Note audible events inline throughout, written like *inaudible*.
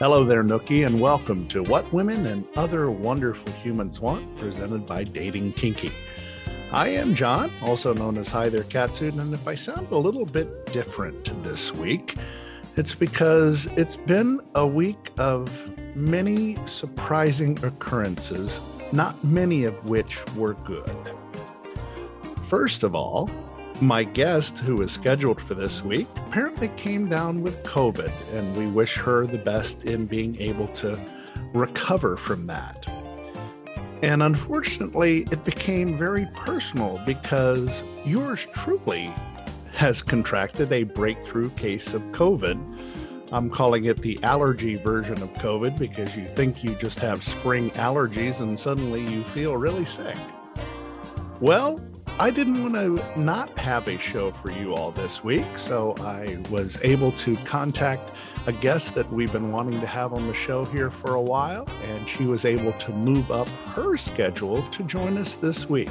Hello there, Nookie, and welcome to What Women and Other Wonderful Humans Want, presented by Dating Kinky. I am John, also known as Hi There Catsuit, and if I sound a little bit different this week, it's because it's been a week of many surprising occurrences, not many of which were good. First of all, my guest, who is scheduled for this week, apparently came down with COVID, and we wish her the best in being able to recover from that. And unfortunately, it became very personal because yours truly has contracted a breakthrough case of COVID. I'm calling it the allergy version of COVID because you think you just have spring allergies and suddenly you feel really sick. Well, I didn't want to not have a show for you all this week, so I was able to contact a guest that we've been wanting to have on the show here for a while, and she was able to move up her schedule to join us this week.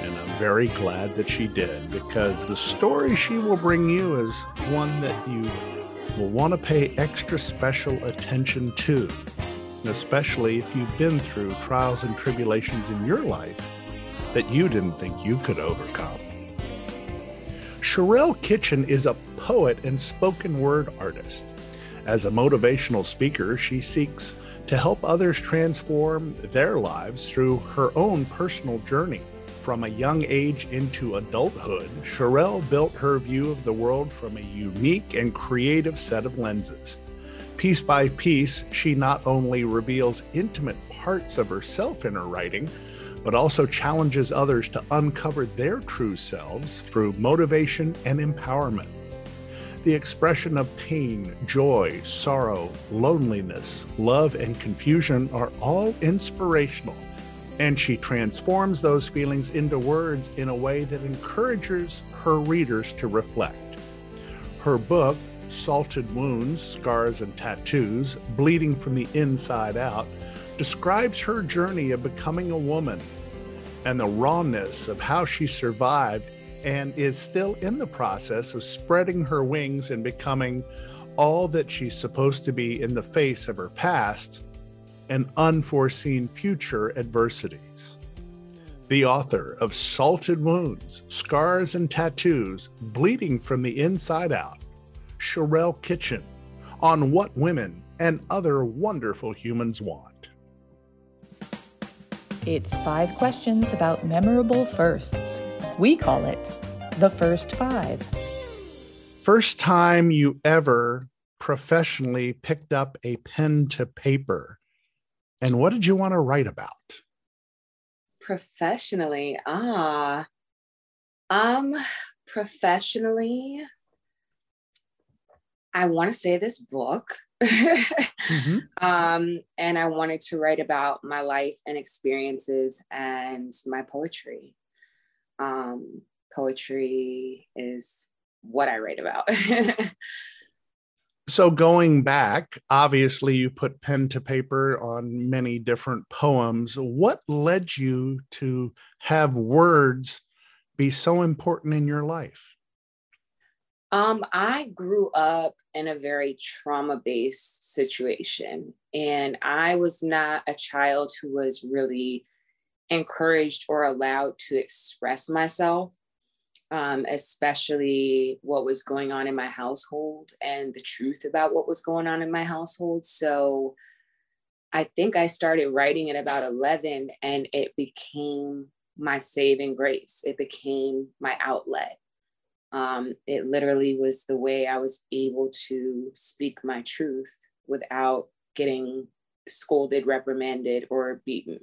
And I'm very glad that she did because the story she will bring you is one that you will want to pay extra special attention to, especially if you've been through trials and tribulations in your life that you didn't think you could overcome. Sherelle Kitchen is a poet and spoken word artist. As a motivational speaker, she seeks to help others transform their lives through her own personal journey. From a young age into adulthood, Sherelle built her view of the world from a unique and creative set of lenses. Piece by piece, she not only reveals intimate parts of herself in her writing, but also challenges others to uncover their true selves through motivation and empowerment. The expression of pain, joy, sorrow, loneliness, love, and confusion are all inspirational, and she transforms those feelings into words in a way that encourages her readers to reflect. Her book, Salted Wounds, Scars, and Tattoos Bleeding from the Inside Out, describes her journey of becoming a woman and the rawness of how she survived and is still in the process of spreading her wings and becoming all that she's supposed to be in the face of her past and unforeseen future adversities. The author of Salted Wounds, Scars and Tattoos, Bleeding from the Inside Out, Sherelle Kitchen, on what women and other wonderful humans want. It's five questions about memorable firsts. We call it the first five. First time you ever professionally picked up a pen to paper, and what did you want to write about? Professionally, ah, um, professionally, I want to say this book mm-hmm. *laughs* um, and I wanted to write about my life and experiences and my poetry. Um, poetry is what I write about. *laughs* so, going back, obviously, you put pen to paper on many different poems. What led you to have words be so important in your life? Um, I grew up in a very trauma based situation, and I was not a child who was really encouraged or allowed to express myself, um, especially what was going on in my household and the truth about what was going on in my household. So I think I started writing at about 11, and it became my saving grace, it became my outlet um, it literally was the way I was able to speak my truth without getting scolded, reprimanded, or beaten.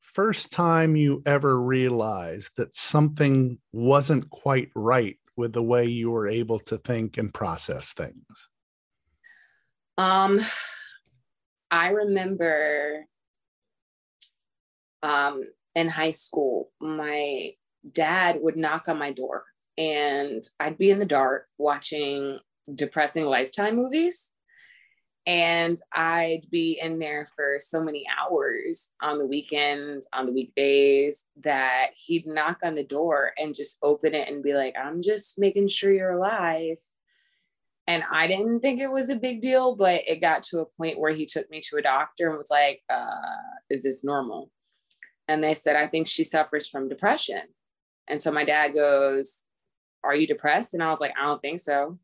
First time you ever realized that something wasn't quite right with the way you were able to think and process things? Um, I remember um, in high school, my dad would knock on my door and I'd be in the dark watching depressing lifetime movies. And I'd be in there for so many hours on the weekends, on the weekdays, that he'd knock on the door and just open it and be like, I'm just making sure you're alive. And I didn't think it was a big deal, but it got to a point where he took me to a doctor and was like, uh, Is this normal? And they said, I think she suffers from depression. And so my dad goes, are you depressed? And I was like, I don't think so.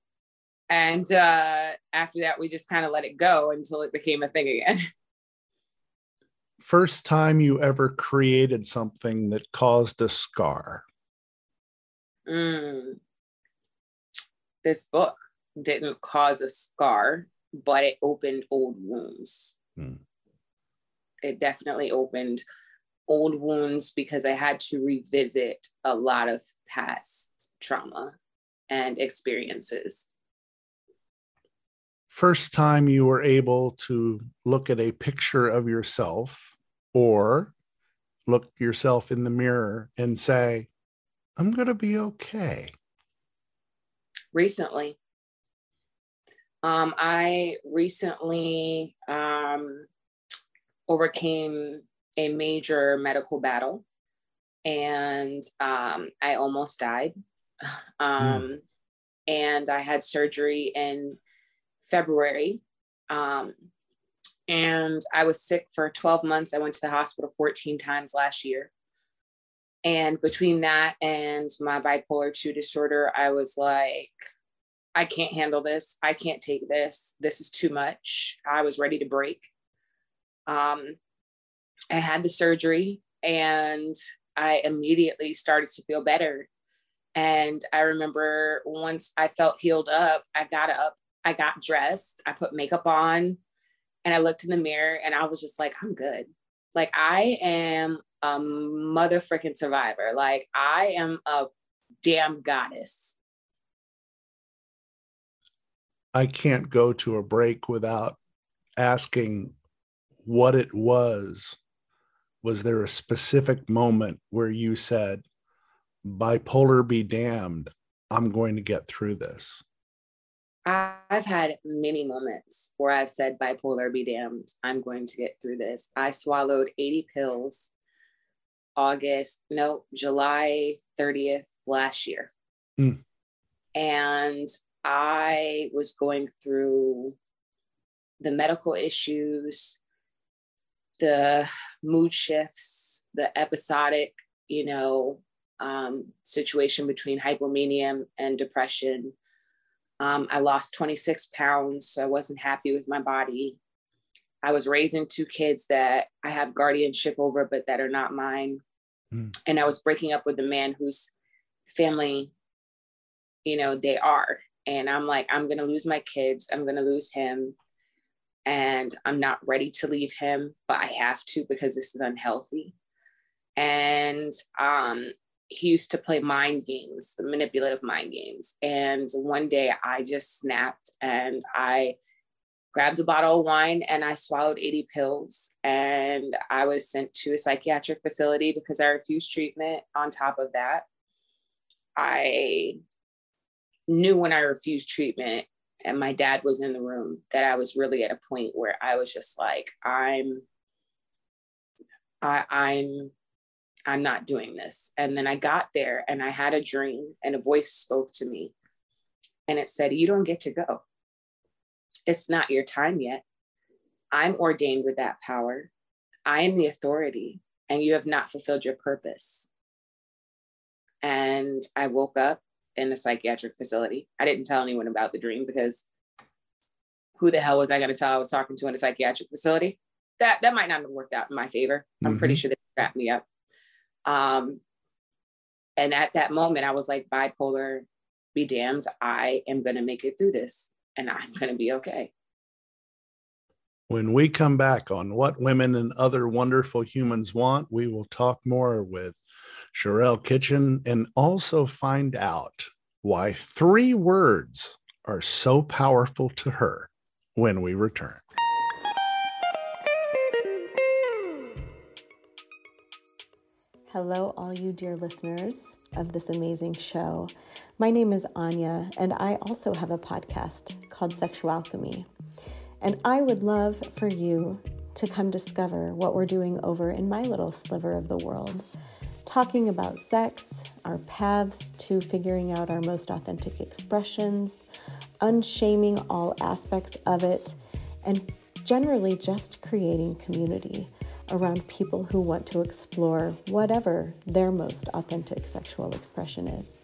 And uh, after that, we just kind of let it go until it became a thing again. *laughs* First time you ever created something that caused a scar? Mm. This book didn't cause a scar, but it opened old wounds. Mm. It definitely opened old wounds because I had to revisit a lot of past trauma and experiences. First time you were able to look at a picture of yourself or look yourself in the mirror and say, I'm going to be okay? Recently. Um, I recently um, overcame a major medical battle and um, I almost died. *laughs* Um, mm. And I had surgery in February. Um, and I was sick for 12 months. I went to the hospital 14 times last year. And between that and my bipolar 2 disorder, I was like, I can't handle this. I can't take this. This is too much. I was ready to break. Um, I had the surgery and I immediately started to feel better. And I remember once I felt healed up, I got up, I got dressed, I put makeup on, and I looked in the mirror and I was just like, I'm good. Like, I am a mother freaking survivor. Like, I am a damn goddess. I can't go to a break without asking what it was was there a specific moment where you said, bipolar be damned, I'm going to get through this? I've had many moments where I've said, bipolar be damned, I'm going to get through this. I swallowed 80 pills August, no, July 30th last year. Mm. And I was going through the medical issues, the mood shifts, the episodic, you know, um, situation between hypomania and depression. Um, I lost 26 pounds, so I wasn't happy with my body. I was raising two kids that I have guardianship over, but that are not mine. Mm. And I was breaking up with a man whose family, you know, they are. And I'm like, I'm going to lose my kids. I'm going to lose him and I'm not ready to leave him, but I have to because this is unhealthy. And um, he used to play mind games, the manipulative mind games. And one day I just snapped and I grabbed a bottle of wine and I swallowed 80 pills. And I was sent to a psychiatric facility because I refused treatment. On top of that, I knew when I refused treatment and my dad was in the room that I was really at a point where I was just like, I'm I, I'm I'm not doing this. And then I got there and I had a dream and a voice spoke to me and it said, You don't get to go. It's not your time yet. I'm ordained with that power. I am the authority, and you have not fulfilled your purpose. And I woke up in a psychiatric facility. I didn't tell anyone about the dream because who the hell was I going to tell I was talking to in a psychiatric facility? That that might not have worked out in my favor. Mm-hmm. I'm pretty mm-hmm. sure they wrapped me up. Um, and at that moment, I was like, bipolar, be damned. I am going to make it through this, and I'm going to be okay. When we come back on what women and other wonderful humans want, we will talk more with Sherelle Kitchen and also find out why three words are so powerful to her when we return. Hello, all you dear listeners of this amazing show. My name is Anya, and I also have a podcast called Sexual Alchemy. And I would love for you to come discover what we're doing over in my little sliver of the world, talking about sex, our paths to figuring out our most authentic expressions, unshaming all aspects of it, and generally just creating community around people who want to explore whatever their most authentic sexual expression is.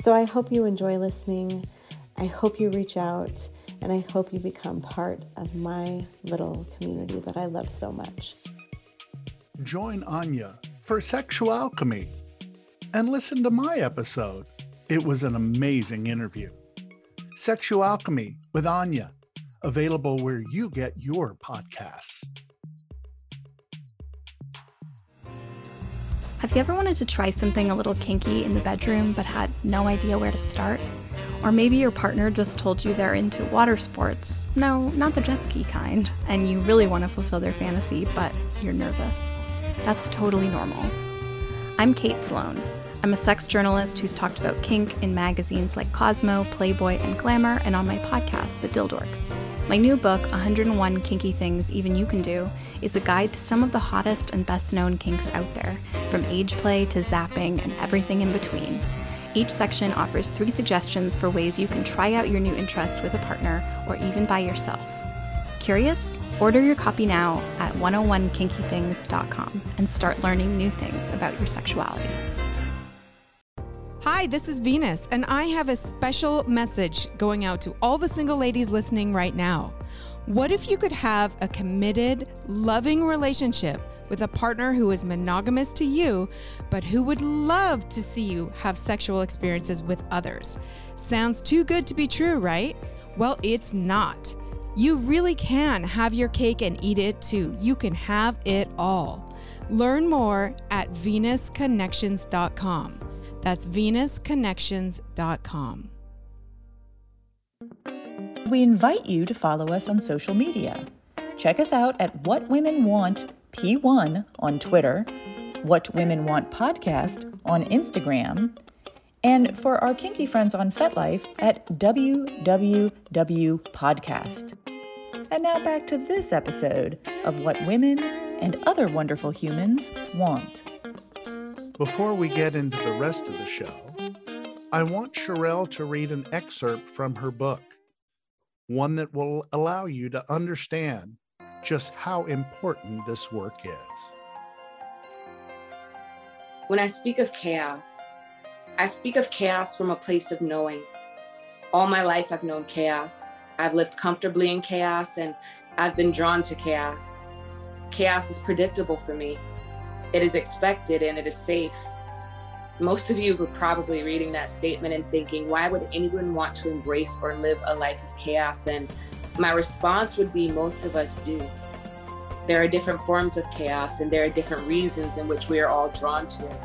So I hope you enjoy listening. I hope you reach out and I hope you become part of my little community that I love so much. Join Anya for Sexual Alchemy and listen to my episode. It was an amazing interview. Sexual Alchemy with Anya, available where you get your podcasts. Have you ever wanted to try something a little kinky in the bedroom but had no idea where to start? Or maybe your partner just told you they're into water sports. No, not the jet ski kind. And you really want to fulfill their fantasy, but you're nervous. That's totally normal. I'm Kate Sloan. I'm a sex journalist who's talked about kink in magazines like Cosmo, Playboy, and Glamour, and on my podcast, The Dildorks. My new book, 101 Kinky Things Even You Can Do, is a guide to some of the hottest and best known kinks out there, from age play to zapping and everything in between. Each section offers three suggestions for ways you can try out your new interest with a partner or even by yourself. Curious? Order your copy now at 101kinkythings.com and start learning new things about your sexuality. Hi, this is Venus, and I have a special message going out to all the single ladies listening right now. What if you could have a committed, loving relationship with a partner who is monogamous to you, but who would love to see you have sexual experiences with others? Sounds too good to be true, right? Well, it's not. You really can have your cake and eat it too. You can have it all. Learn more at venusconnections.com. That's venusconnections.com. We invite you to follow us on social media. Check us out at What Women Want P1 on Twitter, What Women Want Podcast on Instagram, and for our kinky friends on FetLife at www.podcast. And now back to this episode of What Women and Other Wonderful Humans Want. Before we get into the rest of the show, I want Sherelle to read an excerpt from her book one that will allow you to understand just how important this work is. When I speak of chaos, I speak of chaos from a place of knowing. All my life, I've known chaos. I've lived comfortably in chaos and I've been drawn to chaos. Chaos is predictable for me, it is expected and it is safe. Most of you were probably reading that statement and thinking, why would anyone want to embrace or live a life of chaos? And my response would be, most of us do. There are different forms of chaos, and there are different reasons in which we are all drawn to it.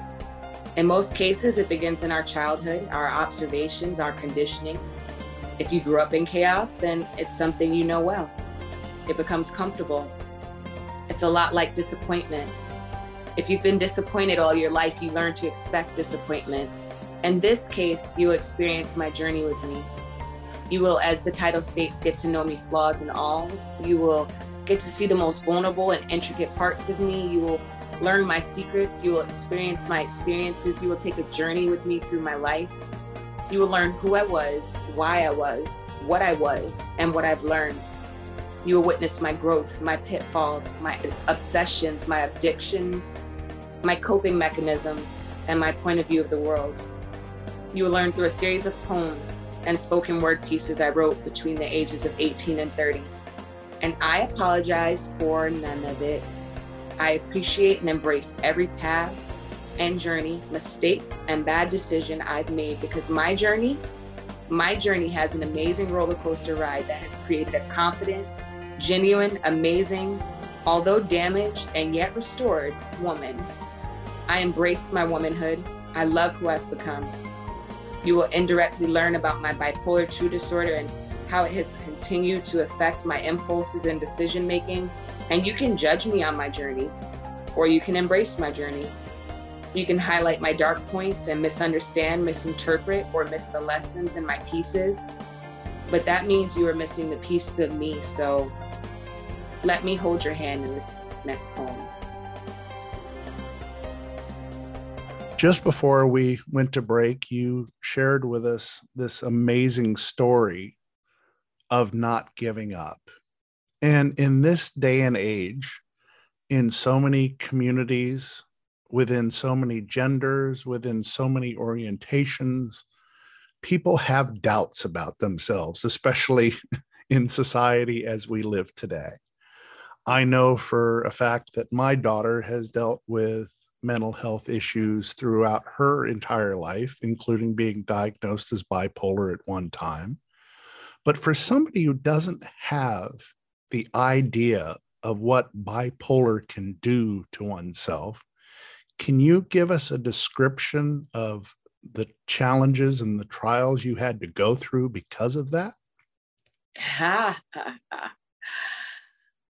In most cases, it begins in our childhood, our observations, our conditioning. If you grew up in chaos, then it's something you know well. It becomes comfortable. It's a lot like disappointment. If you've been disappointed all your life, you learn to expect disappointment. In this case, you will experience my journey with me. You will, as the title states, get to know me flaws and alls. You will get to see the most vulnerable and intricate parts of me. You will learn my secrets. You will experience my experiences. You will take a journey with me through my life. You will learn who I was, why I was, what I was, and what I've learned. You will witness my growth, my pitfalls, my obsessions, my addictions, my coping mechanisms, and my point of view of the world. You will learn through a series of poems and spoken word pieces I wrote between the ages of 18 and 30. And I apologize for none of it. I appreciate and embrace every path and journey, mistake, and bad decision I've made because my journey, my journey has an amazing roller coaster ride that has created a confident, genuine, amazing, although damaged and yet restored woman. I embrace my womanhood. I love who I've become. You will indirectly learn about my bipolar 2 disorder and how it has continued to affect my impulses and decision making. And you can judge me on my journey, or you can embrace my journey. You can highlight my dark points and misunderstand, misinterpret, or miss the lessons in my pieces. But that means you are missing the pieces of me. So let me hold your hand in this next poem. Just before we went to break, you shared with us this amazing story of not giving up. And in this day and age, in so many communities, within so many genders, within so many orientations, people have doubts about themselves, especially *laughs* in society as we live today. I know for a fact that my daughter has dealt with mental health issues throughout her entire life, including being diagnosed as bipolar at one time. But for somebody who doesn't have the idea of what bipolar can do to oneself, can you give us a description of the challenges and the trials you had to go through because of that? *laughs*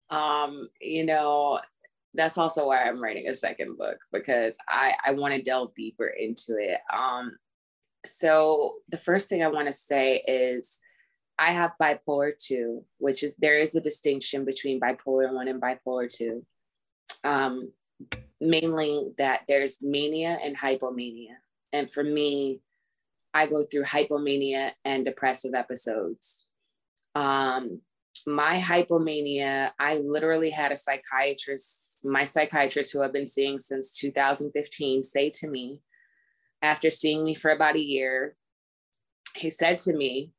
um, you know, that's also why I'm writing a second book because I, I want to delve deeper into it. Um, so the first thing I want to say is I have bipolar 2, which is there is a distinction between bipolar 1 and bipolar 2. Um, mainly that there's mania and hypomania. And for me, I go through hypomania and depressive episodes. Um, my hypomania, I literally had a psychiatrist, my psychiatrist who I've been seeing since 2015, say to me, after seeing me for about a year, he said to me,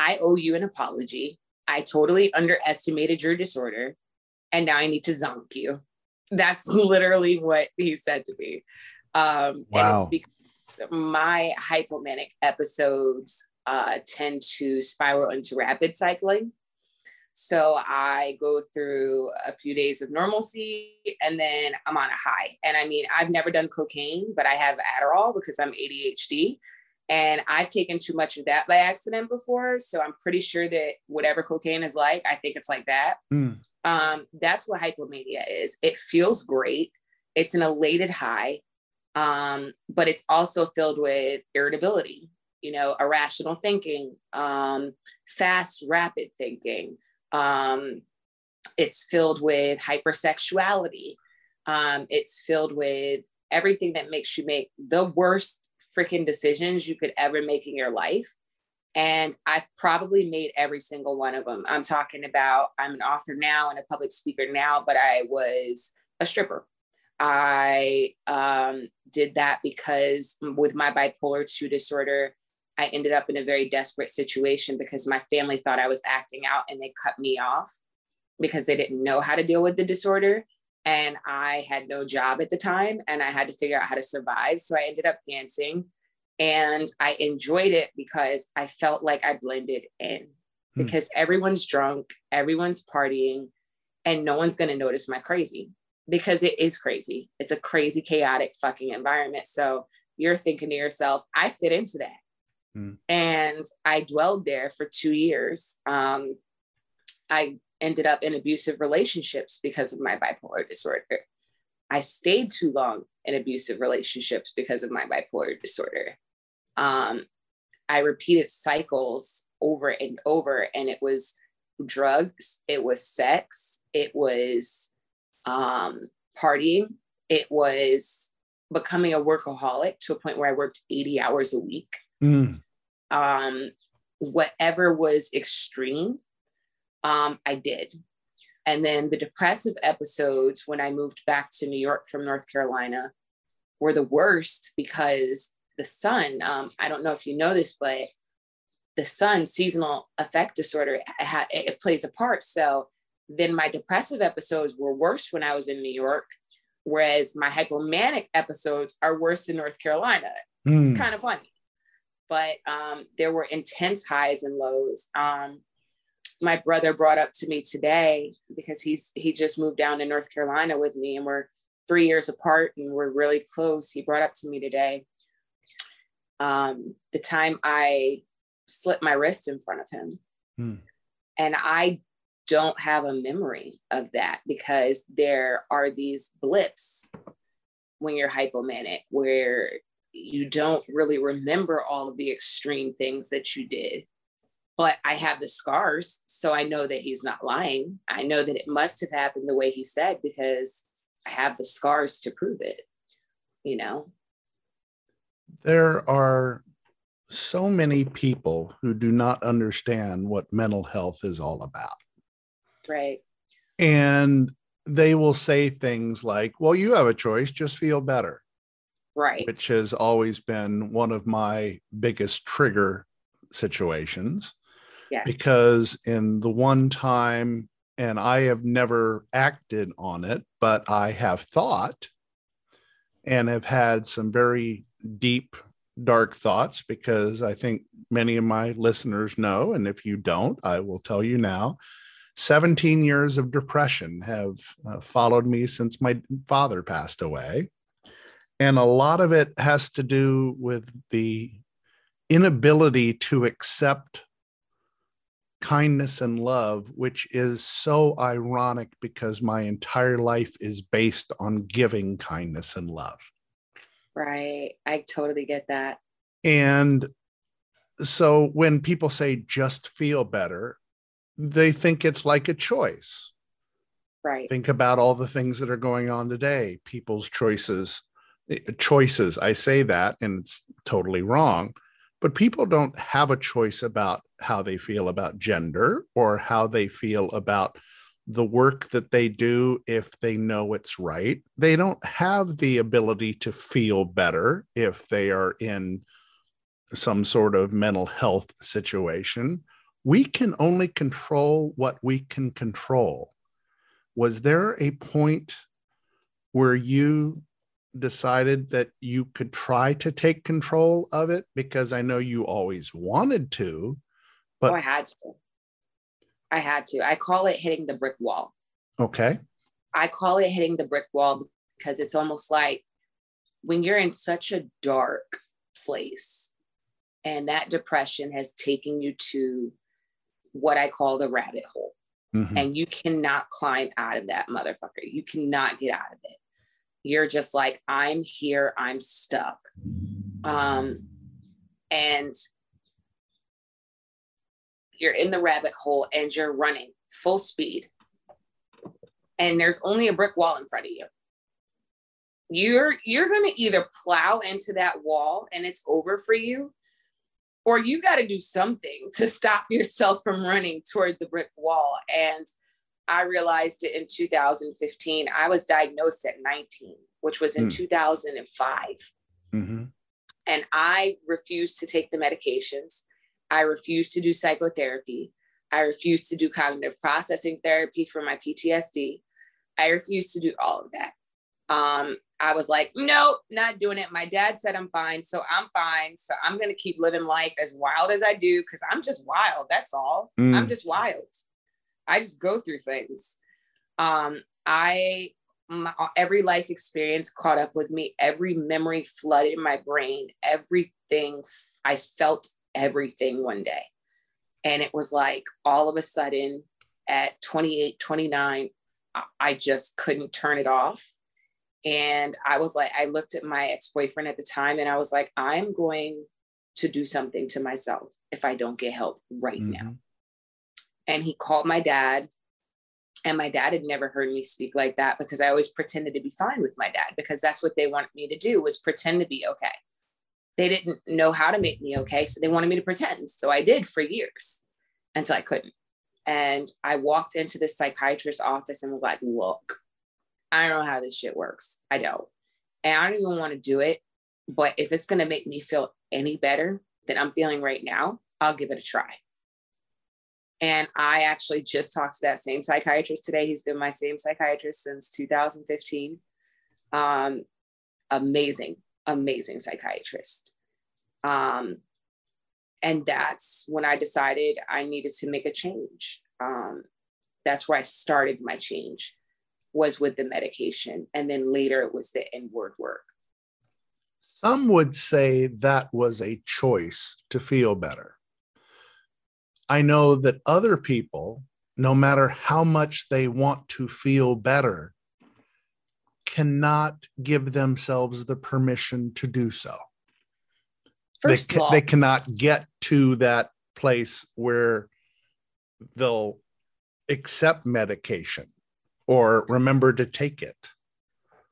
I owe you an apology. I totally underestimated your disorder, and now I need to zonk you. That's literally what he said to me. Um, wow. And it's because my hypomanic episodes uh, tend to spiral into rapid cycling. So I go through a few days of normalcy and then I'm on a high. And I mean, I've never done cocaine, but I have Adderall because I'm ADHD. And I've taken too much of that by accident before. So I'm pretty sure that whatever cocaine is like, I think it's like that. Mm. Um, that's what hypomania is. It feels great. It's an elated high, um, but it's also filled with irritability, you know, irrational thinking, um, fast, rapid thinking. Um, it's filled with hypersexuality. Um, it's filled with everything that makes you make the worst freaking decisions you could ever make in your life. And I've probably made every single one of them. I'm talking about, I'm an author now and a public speaker now, but I was a stripper. I um, did that because with my bipolar 2 disorder, I ended up in a very desperate situation because my family thought I was acting out and they cut me off because they didn't know how to deal with the disorder. And I had no job at the time and I had to figure out how to survive. So I ended up dancing and I enjoyed it because I felt like I blended in hmm. because everyone's drunk, everyone's partying, and no one's going to notice my crazy because it is crazy. It's a crazy, chaotic fucking environment. So you're thinking to yourself, I fit into that. Mm. And I dwelled there for two years. Um, I ended up in abusive relationships because of my bipolar disorder. I stayed too long in abusive relationships because of my bipolar disorder. Um, I repeated cycles over and over, and it was drugs, it was sex, it was um, partying, it was becoming a workaholic to a point where I worked 80 hours a week Mm. Um, whatever was extreme, um, I did. And then the depressive episodes when I moved back to New York from North Carolina were the worst because the sun, um, I don't know if you know this, but the sun seasonal affect disorder it, it plays a part so then my depressive episodes were worse when i was in new york whereas my hypomanic episodes are worse in north carolina mm. it's kind of funny but um, there were intense highs and lows um, my brother brought up to me today because he's he just moved down to north carolina with me and we're three years apart and we're really close he brought up to me today um, the time i slipped my wrist in front of him. Hmm. And I don't have a memory of that because there are these blips when you're hypomanic where you don't really remember all of the extreme things that you did. But I have the scars, so I know that he's not lying. I know that it must have happened the way he said because I have the scars to prove it, you know? There are so many people who do not understand what mental health is all about. Right. And they will say things like, well, you have a choice, just feel better. Right. Which has always been one of my biggest trigger situations. Yes. Because in the one time, and I have never acted on it, but I have thought and have had some very deep dark thoughts because I think many of my listeners know. And if you don't, I will tell you now 17 years of depression have uh, followed me since my father passed away. And a lot of it has to do with the inability to accept kindness and love, which is so ironic because my entire life is based on giving kindness and love. Right. I totally get that. And so when people say just feel better, they think it's like a choice. Right. Think about all the things that are going on today, people's choices. Eh, choices. I say that and it's totally wrong, but people don't have a choice about how they feel about gender or how they feel about the work that they do if they know it's right. They don't have the ability to feel better if they are in some sort of mental health situation. We can only control what we can control. Was there a point where you decided that you could try to take control of it? Because I know you always wanted to, but oh, I had to. I had to. I call it hitting the brick wall. Okay. I call it hitting the brick wall because it's almost like when you're in such a dark place and that depression has taken you to what I call the rabbit hole. Mm-hmm. And you cannot climb out of that motherfucker. You cannot get out of it. You're just like, I'm here, I'm stuck. Um, and you're in the rabbit hole and you're running full speed and there's only a brick wall in front of you you're you're going to either plow into that wall and it's over for you or you got to do something to stop yourself from running toward the brick wall and i realized it in 2015 i was diagnosed at 19 which was in mm. 2005 mm-hmm. and i refused to take the medications I refused to do psychotherapy. I refused to do cognitive processing therapy for my PTSD. I refused to do all of that. Um, I was like, nope, not doing it. My dad said I'm fine, so I'm fine. So I'm gonna keep living life as wild as I do because I'm just wild. That's all. Mm. I'm just wild. I just go through things. Um, I my, every life experience caught up with me. Every memory flooded my brain. Everything I felt everything one day. And it was like all of a sudden at 28, 29, I just couldn't turn it off. And I was like, I looked at my ex boyfriend at the time and I was like, I'm going to do something to myself if I don't get help right mm-hmm. now. And he called my dad. And my dad had never heard me speak like that because I always pretended to be fine with my dad because that's what they wanted me to do was pretend to be okay. They didn't know how to make me okay. So they wanted me to pretend. So I did for years until I couldn't. And I walked into the psychiatrist's office and was like, look, I don't know how this shit works. I don't. And I don't even want to do it. But if it's going to make me feel any better than I'm feeling right now, I'll give it a try. And I actually just talked to that same psychiatrist today. He's been my same psychiatrist since 2015. Um, amazing, amazing psychiatrist. Um, and that's when I decided I needed to make a change. Um, that's where I started my change was with the medication. And then later it was the inward work. Some would say that was a choice to feel better. I know that other people, no matter how much they want to feel better, cannot give themselves the permission to do so. First they, of all, they cannot get to that place where they'll accept medication or remember to take it.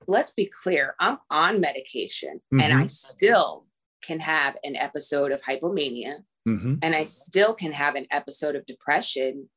let's be clear I'm on medication and I still can have an episode of hypomania Mhm. and I still can have an episode of depression.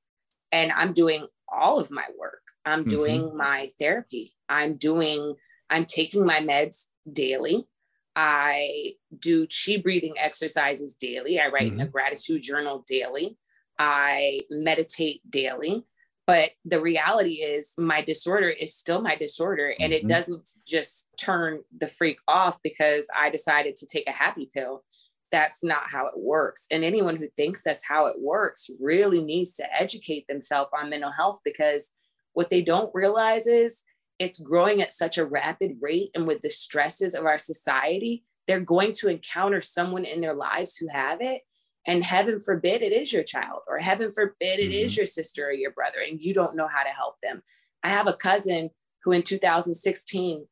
And I'm doing all of my work. I'm Mhm. doing my therapy. I'm doing, I'm taking my meds daily. I do chi breathing exercises daily. I write in a gratitude journal daily. I meditate daily. But the reality is, my disorder is still my disorder. And it Mhm. doesn't just turn the freak off because I decided to take a happy pill that's not how it works. And anyone who thinks that's how it works really needs to educate themselves on mental health because what they don't realize is it's growing at such a rapid rate. And with the stresses of our society, they're going to encounter someone in their lives who have it. And heaven forbid it is your child, or heaven forbid it is Mhm. your sister or your brother, and you don't know how to help them. I have a cousin who in 2016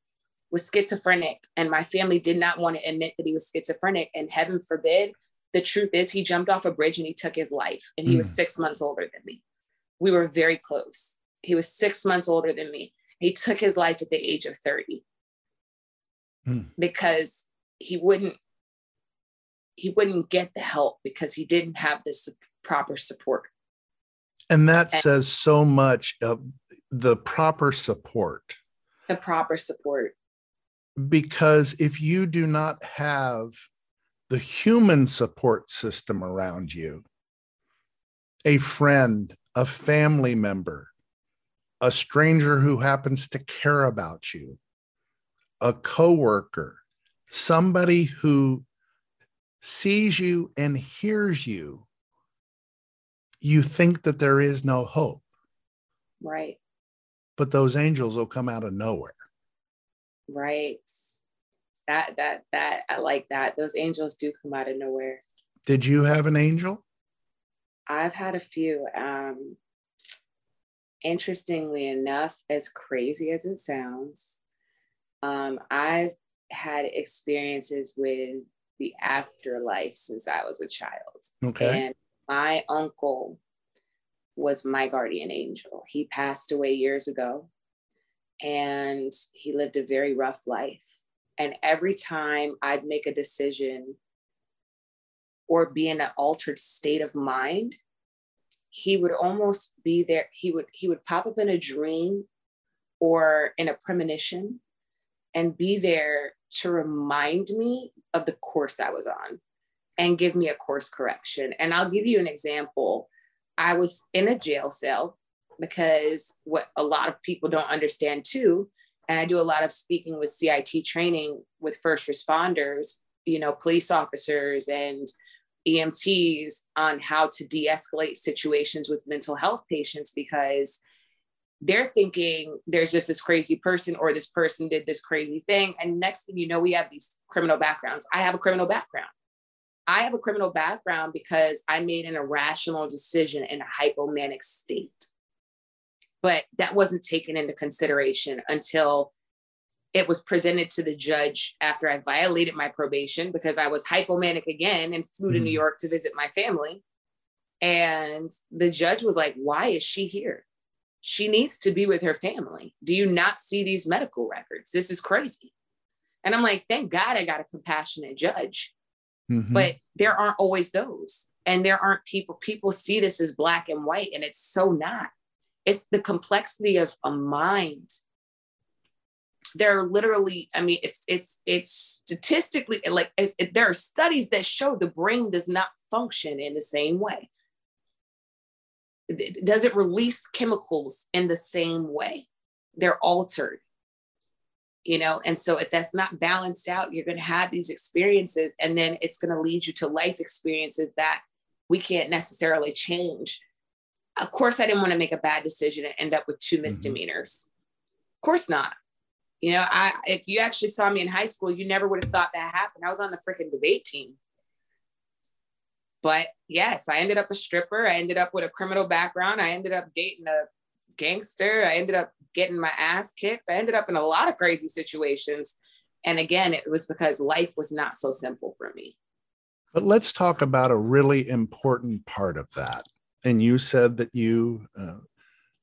was schizophrenic and my family did not want to admit that he was schizophrenic and heaven forbid the truth is he jumped off a bridge and he took his life and he was Mm. 6 months older than me we were very close he was 6 months older than me he took his life at the age of 30 Mm. because he wouldn't he wouldn't get the help because he didn't have the su- proper support And that And- says so much of the proper support. the proper support Because if you do not have the human support system around you, a friend, a family member, a stranger who happens to care about you, a coworker, somebody who sees you and hears you, you think that there is no hope, right but those angels will come out of nowhere. right that that that i like that those angels do come out of nowhere Did you have an angel? I've had a few. Um, interestingly enough, as crazy as it sounds, um, I've had experiences with the afterlife since I was a child. Okay. And my uncle was my guardian angel. He passed away years ago and he lived a very rough life. And every time I'd make a decision or be in an altered state of mind, he would almost be there. He would he would pop up in a dream or in a premonition and be there to remind me of the course I was on and give me a course correction. And I'll give you an example. I was in a jail cell because what a lot of people don't understand too, and I do a lot of speaking with CIT training with first responders, you know, police officers and EMTs on how to de escalate situations with mental health patients because they're thinking there's just this crazy person or this person did this crazy thing. And next thing you know, we have these criminal backgrounds. I have a criminal background. I have a criminal background because I made an irrational decision in a hypomanic state. But that wasn't taken into consideration until it was presented to the judge after I violated my probation because I was hypomanic again and flew to. New York to visit my family. And the judge was like, Why is she here? She needs to be with her family. Do you not see these medical records? This is crazy. And I'm like, Thank God I got a compassionate judge Mm-hmm. But there aren't always those. And there aren't people, people see this as black and white, and it's so not. It's the complexity of a mind. There are literally, I mean, it's it's it's statistically like it's, it, there are studies that show the brain does not function in the same way. It doesn't release chemicals in the same way. They're altered you know and so if that's not balanced out you're going to have these experiences and then it's going to lead you to life experiences that we can't necessarily change of course i didn't want to make a bad decision and end up with two mm-hmm. misdemeanors mm-hmm. of course not you know i if you actually saw me in high school you never would have thought that happened i was on the freaking debate team but yes i ended up a stripper i ended up with a criminal background i ended up dating a gangster i ended up getting my ass kicked. I ended up in a lot of crazy situations. And again, it was because life was not so simple for me. But let's talk about a really important part of that. And you said that you uh,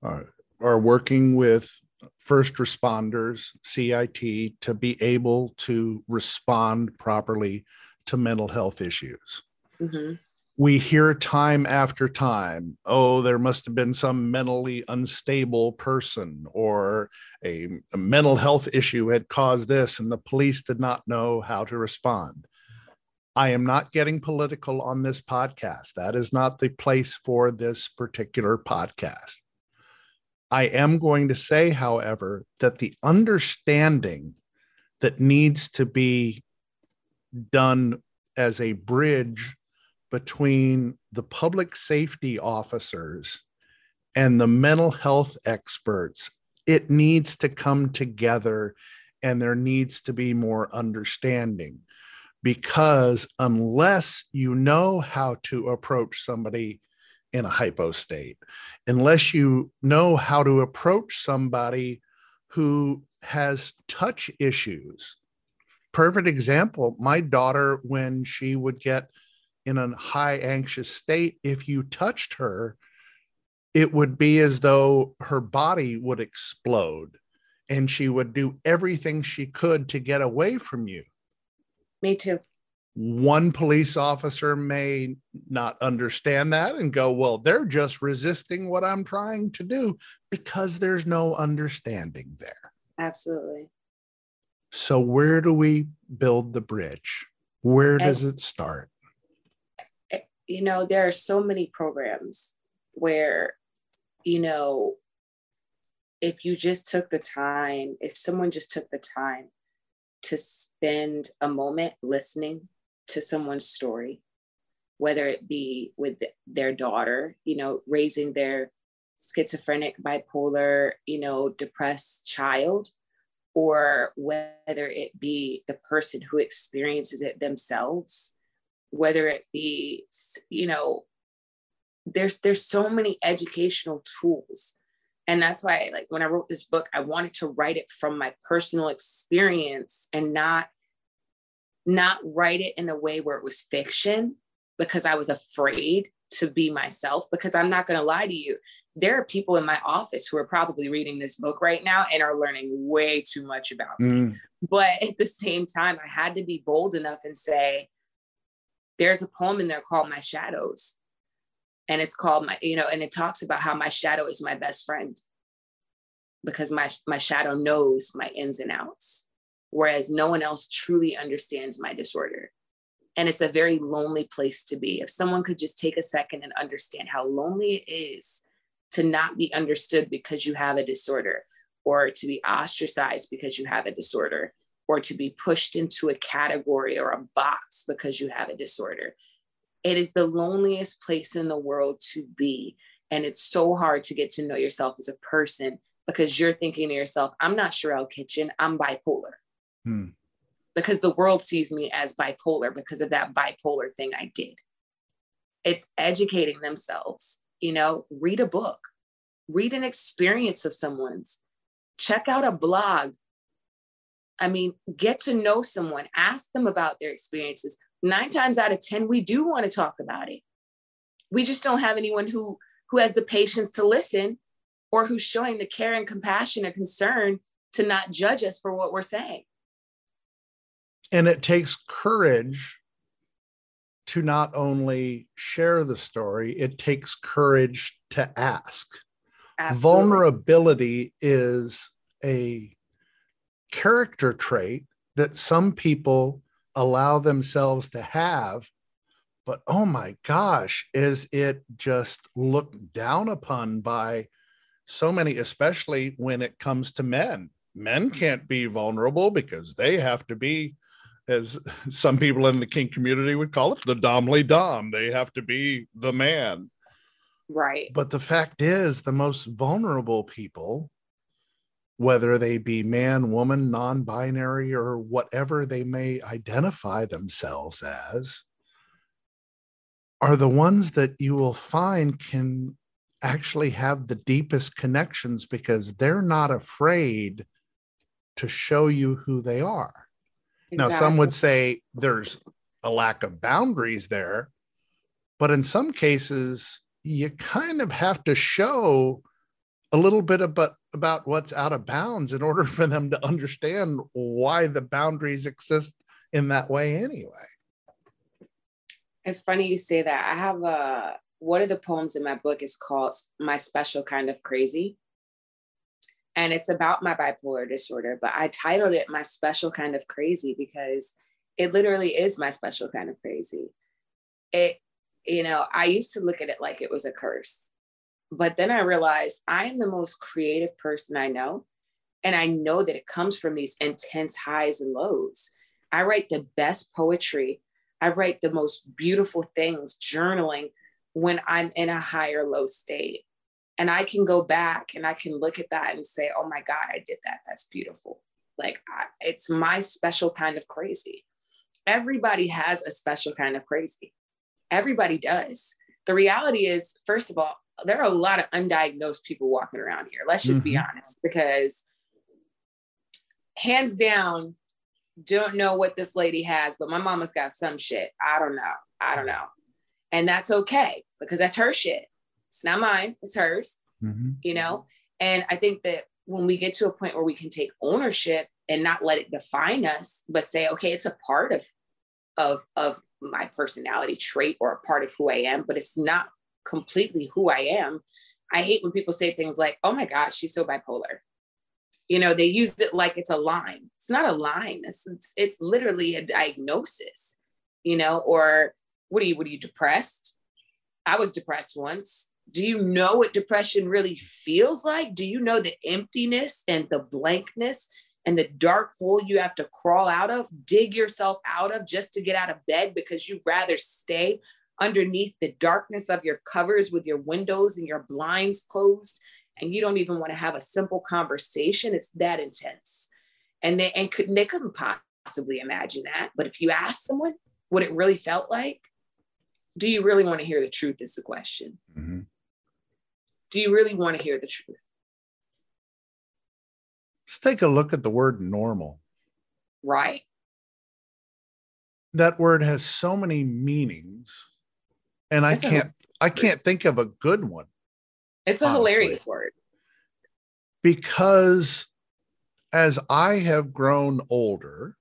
are, are working with first responders, CIT, to be able to respond properly to mental health issues. Mm-hmm. We hear time after time oh there must have been some mentally unstable person or a, a, mental health issue had caused this and the police did not know how to respond. I am not getting political on this podcast. That is not the place for this particular podcast i am going to say however that the understanding that needs to be done as a bridge between the public safety officers and the mental health experts, it needs to come together and there needs to be more understanding. Because unless you know how to approach somebody in a hypo state, unless you know how to approach somebody who has touch issues, perfect example my daughter, when she would get in a high anxious state, if you touched her, it would be as though her body would explode and she would do everything she could to get away from you. Me too. One police officer may not understand that and go, Well, they're just resisting what I'm trying to do because there's no understanding there. Absolutely. So, where do we build the bridge? Where does it start? you know, there are so many programs where, you know, if you just took the time, if someone just took the time to spend a moment listening to someone's story, whether it be with their daughter, you know, raising their schizophrenic, bipolar, you know, depressed child, or whether it be the person who experiences it themselves whether it be you know there's there's so many educational tools. And that's why like when i wrote this book i wanted to write it from my personal experience and not not write it in a way where it was fiction because i was afraid to be myself because i'm not going to lie to you there are people in my office who are probably reading this book right now and are learning way too much about me mm. but at the same time i had to be bold enough and say there's a poem in there called My Shadows. And it's called my, you know, and it talks about how my shadow is my best friend because my my shadow knows my ins and outs, whereas no one else truly understands my disorder. And it's a very lonely place to be. If someone could just take a second and understand how lonely it is to not be understood because you have a disorder or to be ostracized because you have a disorder or to be pushed into a category or a box because you have a disorder. It is the loneliest place in the world to be. And it's so hard to get to know yourself as a person because you're thinking to yourself, I'm not Sherelle Kitchen, I'm bipolar. Hmm. Because the world sees me as bipolar because of that bipolar thing I did. It's educating themselves, you know, read a book, read an experience of someone's, check out a blog, I mean, get to know someone, ask them about their experiences. Nine times out of 10, we do want to talk about it. We just don't have anyone who, who has the patience to listen or who's showing the care and compassion and concern to not judge us for what we're saying. And it takes courage to not only share the story, it takes courage to ask. Absolutely. Vulnerability is a character trait that some people allow themselves to have. But oh my gosh, is it just looked down upon by so many, especially when it comes to men? Men can't be vulnerable because they have to be as *laughs* some people in the kink community would call it, the domly dom. They have to be the man. Right. But the fact is, the most vulnerable people, whether they be man, woman, non binary, or whatever they may identify themselves as, are the ones that you will find can actually have the deepest connections because they're not afraid to show you who they are. Exactly. Now, some would say there's a lack of boundaries there, but in some cases, you kind of have to show a little bit about, about what's out of bounds in order *laughs* for them to understand why the boundaries exist in that way anyway. It's funny you say that. I have a one of the poems in my book is called My Special Kind of Crazy and it's about my bipolar disorder but i titled it my special kind of crazy because it literally is my special kind of crazy. It you know i used to look at it like it was a curse but then i realized i am the most creative person i know and i know that it comes from these intense highs and lows. I write the best poetry. I write the most beautiful things journaling when i'm in a higher low state and I can go back and I can look at that and say, oh my God, I did that. That's beautiful. Like I, it's my special kind of crazy. Everybody has a special kind of crazy. Everybody does. The reality is, first of all, there are a lot of undiagnosed people walking around here. Let's just mm-hmm. be honest, because hands down, don't know what this lady has, but my mama's got some shit. I don't know. I don't know. And that's okay because that's her shit. It's not mine, it's hers, mm-hmm. you know? And I think that when we get to a point where we can take ownership and not let it define us, but say, okay, it's a part of of of my personality trait or a part of who I am, but it's not completely who I am. I hate when people say things like, oh my gosh, she's so bipolar. You know, they use it like it's a line. It's not a line. It's, it's, it's literally a diagnosis, you know, or what are you, what are you depressed? I was depressed once do you know what depression really feels like? Do you know the emptiness and the blankness and the dark hole you have to crawl out of, dig yourself out of just to get out of bed because you'd rather stay underneath the darkness of your covers with your windows and your blinds closed and you don't even want to have a simple conversation? It's that intense. And they and could, they couldn't possibly imagine that. But if you ask someone what it really felt like do you really want to hear the truth is the question. Mm-hmm do you really want to hear the truth? Let's take a look at the word normal. Right. That word has so many meanings, and I can't I can't think of a good one. It's a honestly. hilarious word. Because as I have grown older,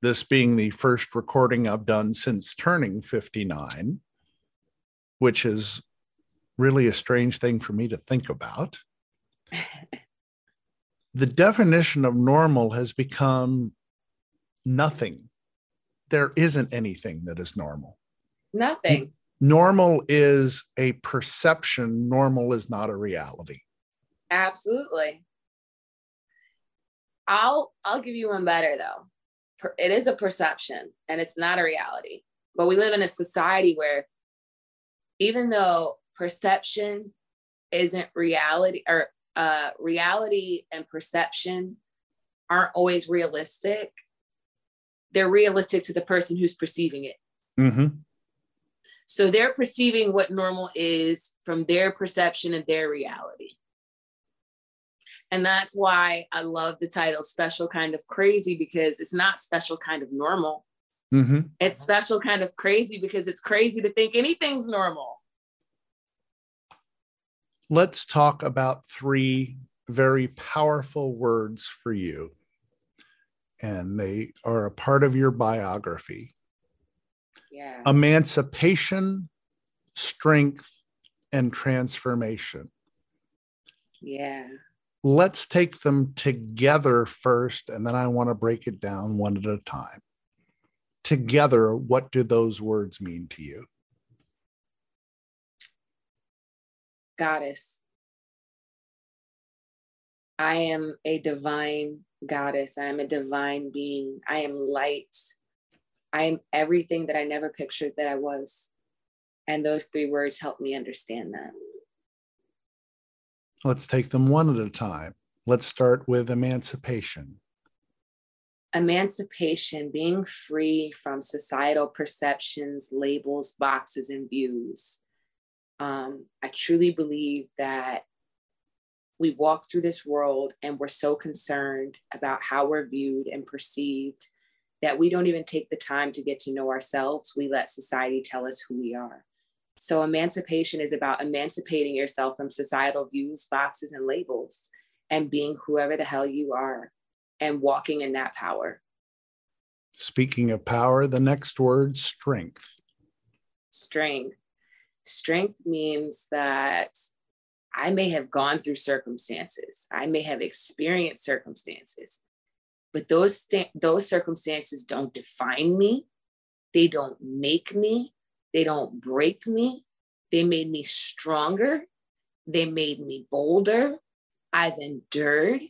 this being the first recording I've done since turning 59, which is really a strange thing for me to think about. *laughs* the definition of normal has become nothing. There isn't anything that is normal. Nothing. Normal is a perception, normal is not a reality. Absolutely. I'll I'll give you one better though. It is a perception and it's not a reality. But we live in a society where even though perception isn't reality or uh, reality and perception aren't always realistic. They're realistic to the person who's perceiving it. Mm-hmm. so they're perceiving what normal is from their perception and their reality. And that's why i love the title special kind of crazy because it's not special kind of normal. Mm-hmm. it's special kind of crazy because it's crazy to think anything's normal let's talk about three very powerful words for you. And they are a part of your biography. Yeah. Emancipation, strength, and transformation. Yeah. Let's take them together first, and then I want to break it down one at a time. Together, what do those words mean to you? Goddess. I am a divine goddess. I am a divine being. I am light. I am everything that I never pictured that I was. And those three words help me understand that. Let's take them one at a time. Let's start with emancipation. Emancipation, being free from societal perceptions, labels, boxes, and views. Um, I truly believe that we walk through this world and we're so concerned about how we're viewed and perceived that we don't even take the time to get to know ourselves. We let society tell us who we are. So, emancipation is about emancipating yourself from societal views, boxes, and labels and being whoever the hell you are and walking in that power. Speaking of power, the next word strength. Strength. Strength means that I may have gone through circumstances, I may have experienced circumstances, but those, st- those circumstances don't define me. They don't make me. They don't break me. They made me stronger. They made me bolder. I've endured,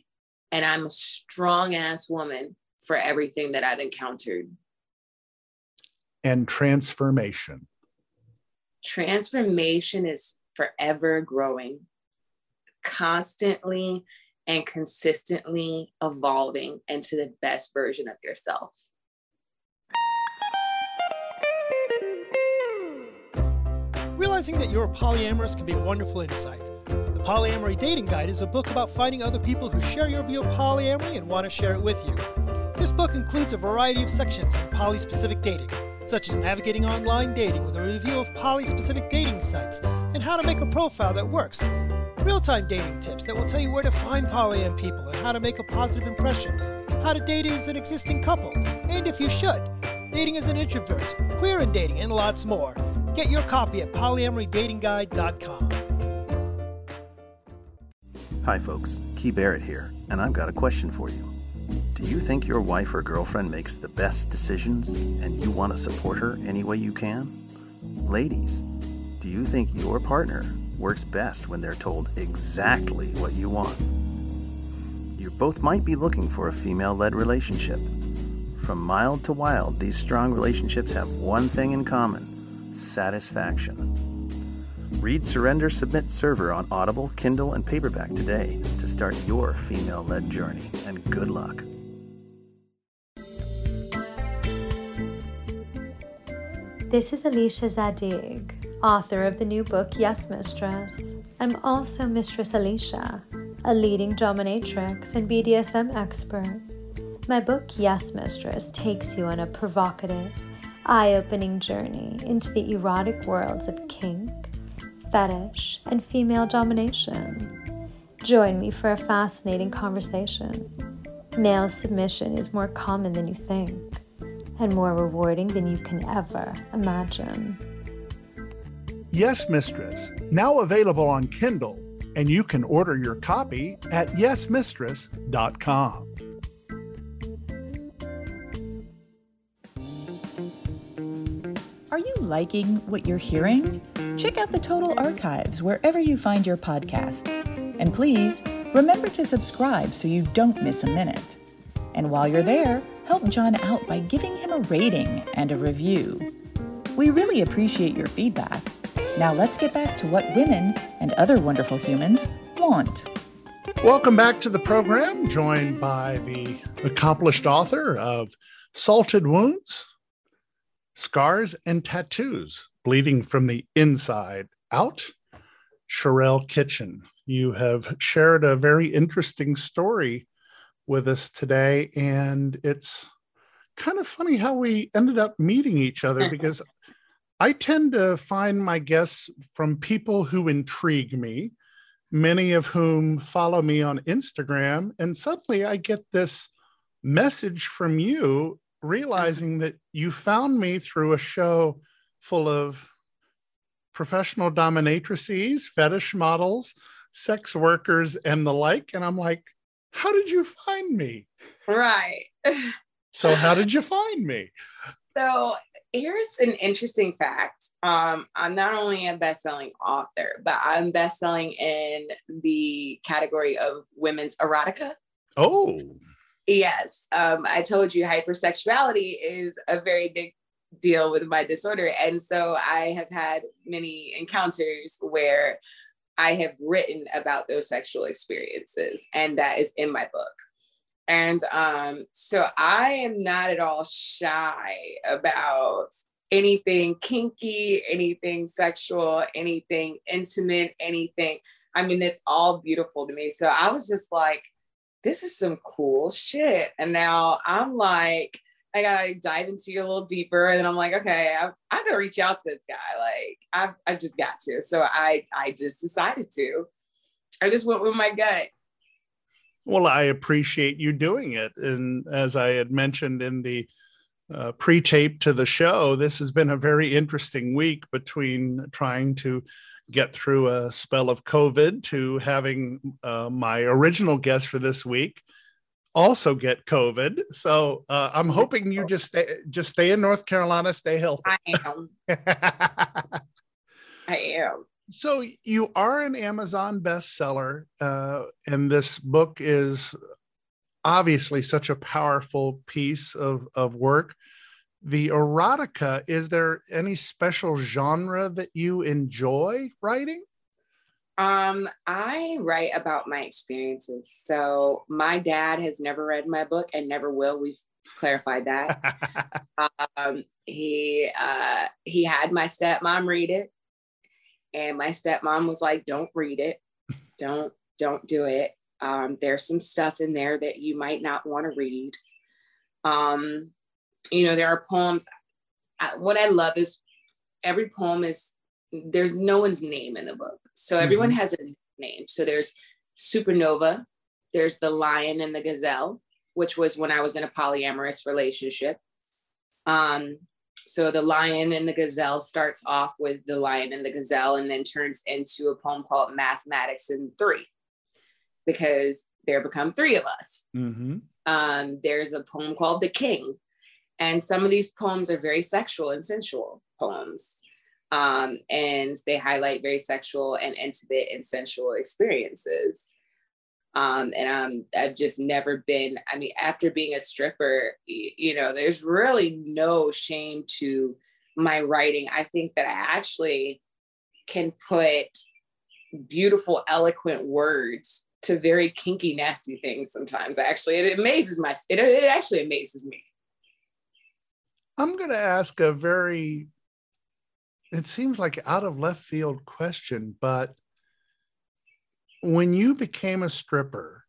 and I'm a strong ass woman for everything that I've encountered. And transformation. Transformation is forever growing, constantly and consistently evolving into the best version of yourself. Realizing that you're polyamorous can be a wonderful insight. The Polyamory Dating Guide is a book about finding other people who share your view of polyamory and want to share it with you. This book includes a variety of sections on poly specific dating, such as navigating online dating with a review of poly specific dating sites and how to make a profile that works real time dating tips that will tell you where to find polyam people and how to make a positive impression, how to date as an existing couple, and if you should, dating as an introvert, queer in dating, and lots more. Get your copy at polyamorydatingguide.com. Hi, folks. Key Barrett here, and I've got a question for you. Do you think your wife or girlfriend makes the best decisions and you want to support her any way you can? Ladies, do you think your partner works best when they're told exactly what you want. You both might be looking for a female led relationship. From mild to wild, these strong relationships have one thing in common satisfaction. Read Surrender Submit Server on Audible, Kindle, and paperback today to start your female led journey, and good luck. This is Alicia Zadig author of the new book Yes Mistress. I'm also Mistress Alicia, a leading dominatrix and BDSM expert. My book Yes Mistress takes you on a provocative, eye opening journey into the erotic worlds of kink, fetish, and female domination. Join me for a fascinating conversation. Male submission is more common than you think and more rewarding than you can ever imagine. Yes, Mistress, now available on Kindle, and you can order your copy at yesmistress.com. Are you liking what you're hearing? Check out the Total Archives wherever you find your podcasts. And please remember to subscribe so you don't miss a minute. And while you're there, help John out by giving him a rating and a review. We really appreciate your feedback now let's get back to what women and other wonderful humans want. Welcome back to the program, joined by the accomplished author of Salted Wounds, Scars and Tattoos, Bleeding from the Inside Out, Sherelle Kitchen. You have shared a very interesting story with us today, and it's kind of funny how we ended up meeting each other *laughs* because I tend to find my guests from people who intrigue me, many of whom follow me on Instagram. And suddenly I get this message from you mm-hmm. realizing that you found me through a show full of professional dominatrices, fetish models, sex workers, and the like. And I'm like, how did you find me? Right. so, how did you find me? *laughs* So, here's an interesting fact. Um, I'm not only a best-selling author, but I'm best-selling in the category of women's erotica. Oh. Yes. Um, I told you hypersexuality is a very big deal with my disorder. And so I have had many encounters where I have written about those sexual experiences, and that is in my book. And um, so I am not at all shy about anything kinky, anything sexual, anything intimate, anything. I mean, it's all beautiful to me. So I was just like, this is some cool shit. And now I'm like, I gotta dive into you a little deeper. And I'm like, okay, I, I gotta reach out to this guy. Like, I've, I've just got to. So I, I just decided to. I just went with my gut. Well, I appreciate you doing it. And as I had mentioned in the uh, pre tape to the show, this has been a very interesting week between trying to get through a spell of COVID to having uh, my original guest for this week also get COVID. So uh, I'm hoping you just stay, just stay in North Carolina, stay healthy. I *laughs* am. I am so you are an Amazon bestseller, uh, and this book is obviously such a powerful piece of, of work. The erotica, is there any special genre that you enjoy writing? Um, I write about my experiences. So my dad has never read my book and never will. We've clarified that. *laughs* um, he uh, he had my stepmom read it and my stepmom was like don't read it don't don't do it um, there's some stuff in there that you might not want to read um, you know there are poems I, what i love is every poem is there's no one's name in the book so mm-hmm. everyone has a name so there's supernova there's the lion and the gazelle which was when i was in a polyamorous relationship. Um, so the lion and the gazelle starts off with the lion and the gazelle and then turns into a poem called mathematics in three because there become three of us. Mm-hmm. um, there's a poem called the king. And some of these poems are very sexual and sensual poems um, and they highlight very sexual and intimate and sensual experiences um, and um, I've just never been, I mean, after being a stripper, you know, there's really no shame to my writing. I think that I actually can put beautiful, eloquent words to very kinky, nasty things sometimes. Actually, it amazes my, it, it actually amazes me. I'm going to ask a very, it seems like out of left field question, but when you became a stripper,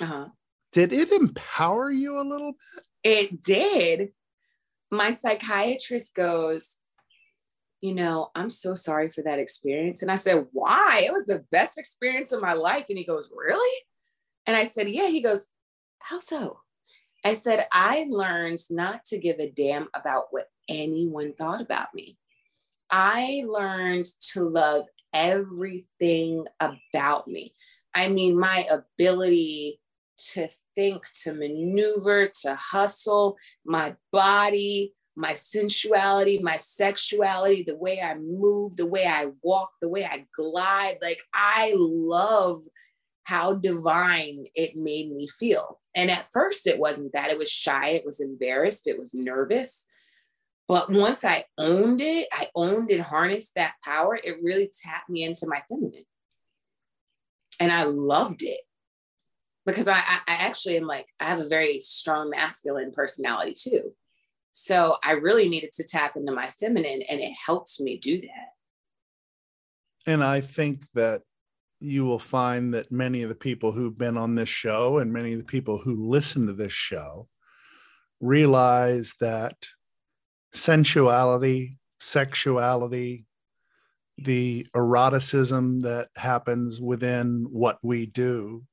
uh-huh. did it empower you a little bit? It did. My psychiatrist goes, you know, I'm so sorry for that experience. And I said, why? It was the best experience of my life. And he goes, really? And I said, yeah. He goes, how so? I said, I learned not to give a damn about what anyone thought about me. I learned to love everything about me. I mean, my ability to think, to maneuver, to hustle, my body, my sensuality, my sexuality, the way I move, the way I walk, the way I glide. Like, I love how divine it made me feel. And at first, it wasn't that. It was shy, it was embarrassed, it was nervous. But once I owned it, I owned and harnessed that power, it really tapped me into my feminine. And I loved it because I, I, actually am like, I have a very strong masculine personality too. So I really needed to tap into my feminine and it helps me do that. And I think that you will find that many of the people who've been on this show and many of the people who listen to this show realize that sensuality, sexuality, the eroticism that happens within what we do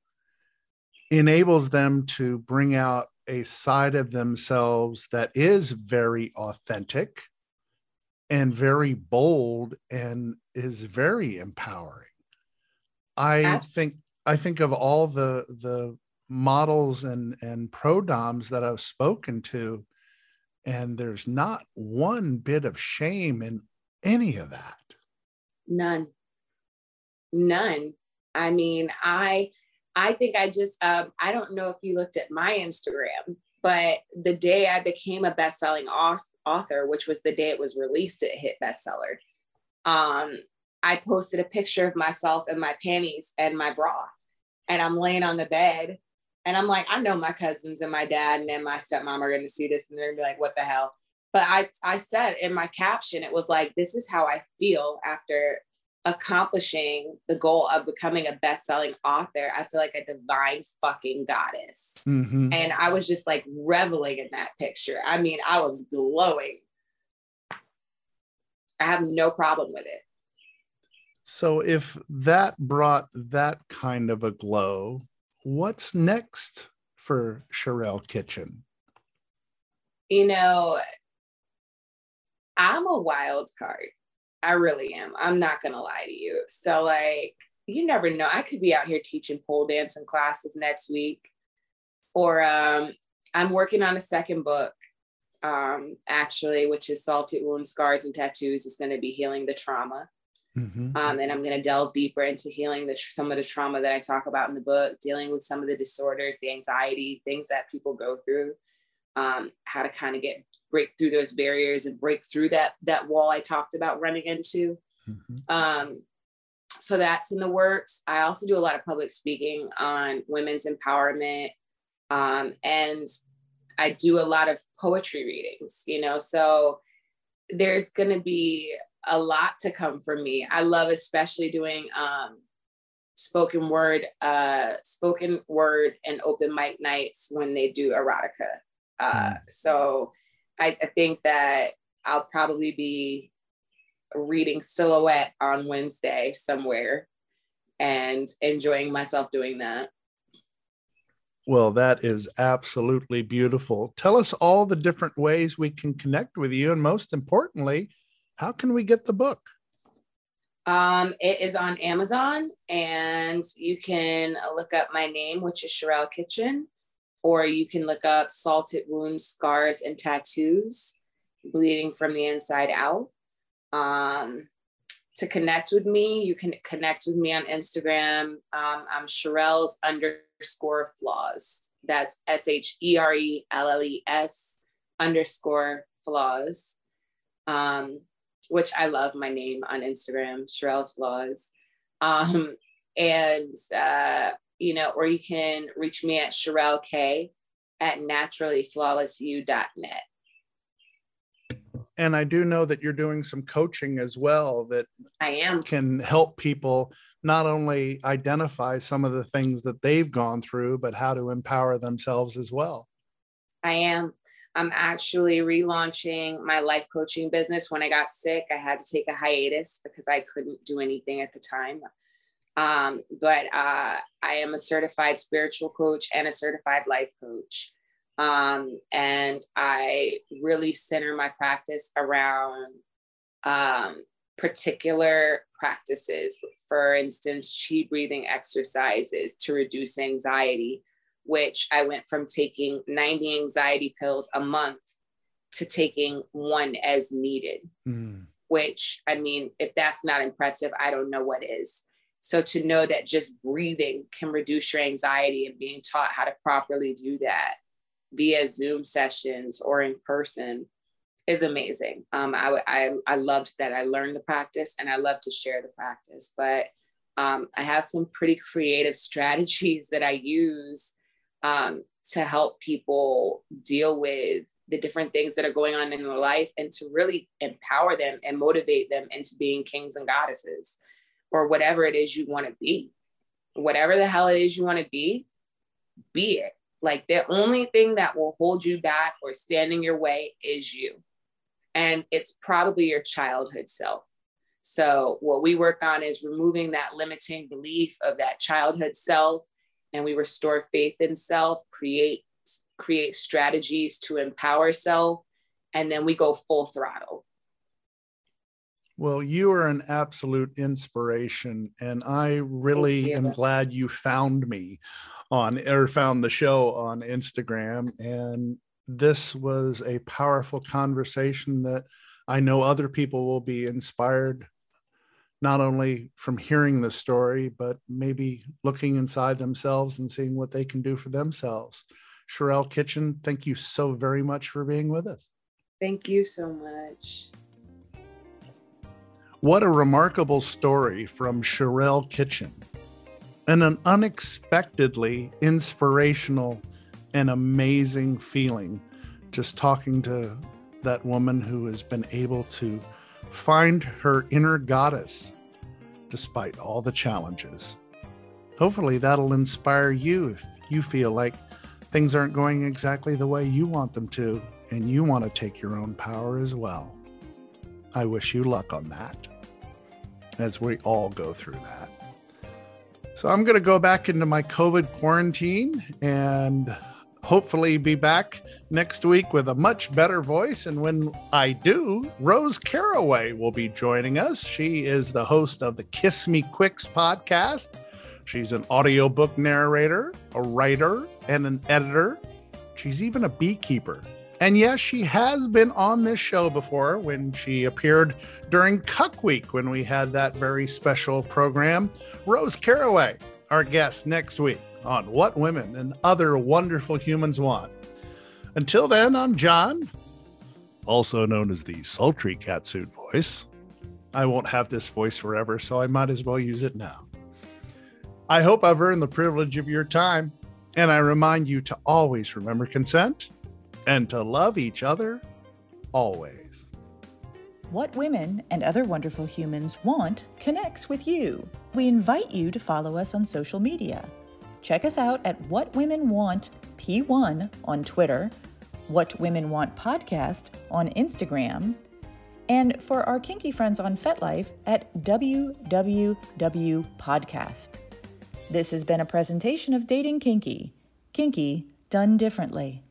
enables them to bring out a side of themselves that is very authentic and very bold and is very empowering. I Absolutely. think I think of all the the models and and pro doms that I've spoken to, and there's not one bit of shame in any of that. None. None. I mean, I I think I just um, I don't know if you looked at my Instagram, but the day I became a best-selling author, which was the day it was released, it hit bestseller. Um, I posted a picture of myself in my panties and my bra, and I'm laying on the bed and I'm like, I know my cousins and my dad and then my stepmom are going to see this and they're going to be like, what the hell? But I, I said in my caption, it was like, this is how I feel after accomplishing the goal of becoming a best-selling author. I feel like a divine fucking goddess. Mm-hmm. And I was just like reveling in that picture. I mean, I was glowing. I have no problem with it. So if that brought that kind of a glow, what's next for Sherelle Kitchen? You know, I'm a wild card. I really am. I'm not going to lie to you. So, like, you never know. I could be out here teaching pole dancing classes next week. Or um, I'm working on a second book, um, actually, which is Salted Wounds, Scars, and Tattoos. is going to be healing the trauma. Mm-hmm. Um, and I'm going to delve deeper into healing the, some of the trauma that I talk about in the book, dealing with some of the disorders, the anxiety, things that people go through, um, how to kind of get break through those barriers and break through that that wall I talked about running into. Mm-hmm. Um, so that's in the works. I also do a lot of public speaking on women's empowerment, um, and I do a lot of poetry readings. You know, so there's going to be a lot to come from me. I love especially doing um, spoken word, uh, spoken word and open mic nights when they do erotica. Uh, mm. So I, I think that I'll probably be reading Silhouette on Wednesday somewhere and enjoying myself doing that. Well, that is absolutely beautiful. Tell us all the different ways we can connect with you. And most importantly, how can we get the book? Um, it is on Amazon, and you can look up my name, which is Sherelle Kitchen, or you can look up Salted Wounds, Scars, and Tattoos, Bleeding from the Inside Out. Um, to connect with me, you can connect with me on Instagram. Um, I'm Sherelle's underscore flaws. That's S H E R E L L E S underscore flaws. Um, which I love my name on Instagram, Sherelle's Flaws. Um, and, uh, you know, or you can reach me at Sherelle K at naturallyflawlessyou.net. And I do know that you're doing some coaching as well that I am can help people not only identify some of the things that they've gone through, but how to empower themselves as well. I am. I'm actually relaunching my life coaching business. When I got sick, I had to take a hiatus because I couldn't do anything at the time. Um, but uh, I am a certified spiritual coach and a certified life coach. Um, and I really center my practice around um, particular practices. For instance, chi breathing exercises to reduce anxiety which I went from taking 90 anxiety pills a month to taking one as needed. Mm. Which, I mean, if that's not impressive, I don't know what is. So to know that just breathing can reduce your anxiety and being taught how to properly do that via Zoom sessions or in person is amazing. Um, I, I, I loved that I learned the practice and I love to share the practice, but um, I have some pretty creative *laughs* strategies that I use um, to help people deal with the different things that are going on in their life and to really empower them and motivate them into being kings and goddesses or whatever it is you want to be. Whatever the hell it is you want to be, be it. Like the only thing that will hold you back or stand in your way is you. And it's probably your childhood self. So, what we work on is removing that limiting belief of that childhood self and we restore faith in self, create create strategies to empower self, and then we go full throttle. Well, you are an absolute inspiration, and I really am glad you found me on or found the show on Instagram. And this was a powerful conversation that I know other people will be inspired not only from hearing the story, but maybe looking inside themselves and seeing what they can do for themselves. Sherelle Kitchen, thank you so very much for being with us. Thank you so much. What a remarkable story from Sherelle Kitchen and an unexpectedly inspirational and amazing feeling just talking to that woman who has been able to find her inner goddess despite all the challenges. Hopefully, that'll inspire you if you feel like things aren't going exactly the way you want them to and you want to take your own power as well. I wish you luck on that as we all go through that. So I'm going to go back into my COVID quarantine and hopefully be back next week with a much better voice. And when I do, Rose Caraway will be joining us. She is the host of the Kiss Me Quicks podcast. She's an audiobook narrator, a writer, and an editor. She's even a beekeeper. And yes, she has been on this show before when she appeared during Cuck Week when we had that very special program. Rose Caraway, our guest next week on What Women and Other Wonderful Humans Want. Until then, I'm John, also known as the sultry catsuit voice. I won't have this voice forever, so I might as well use it now. I hope I've earned the privilege of your time, and I remind you to always remember consent and to love each other always. What Women and Other Wonderful Humans Want connects with you. We invite you to follow us on social media. Check us out at What Women Want P1 on Twitter, What Women Want Podcast on Instagram, and for our kinky friends on FetLife at WWW Podcast. This has been a presentation of Dating Kinky. Kinky done differently.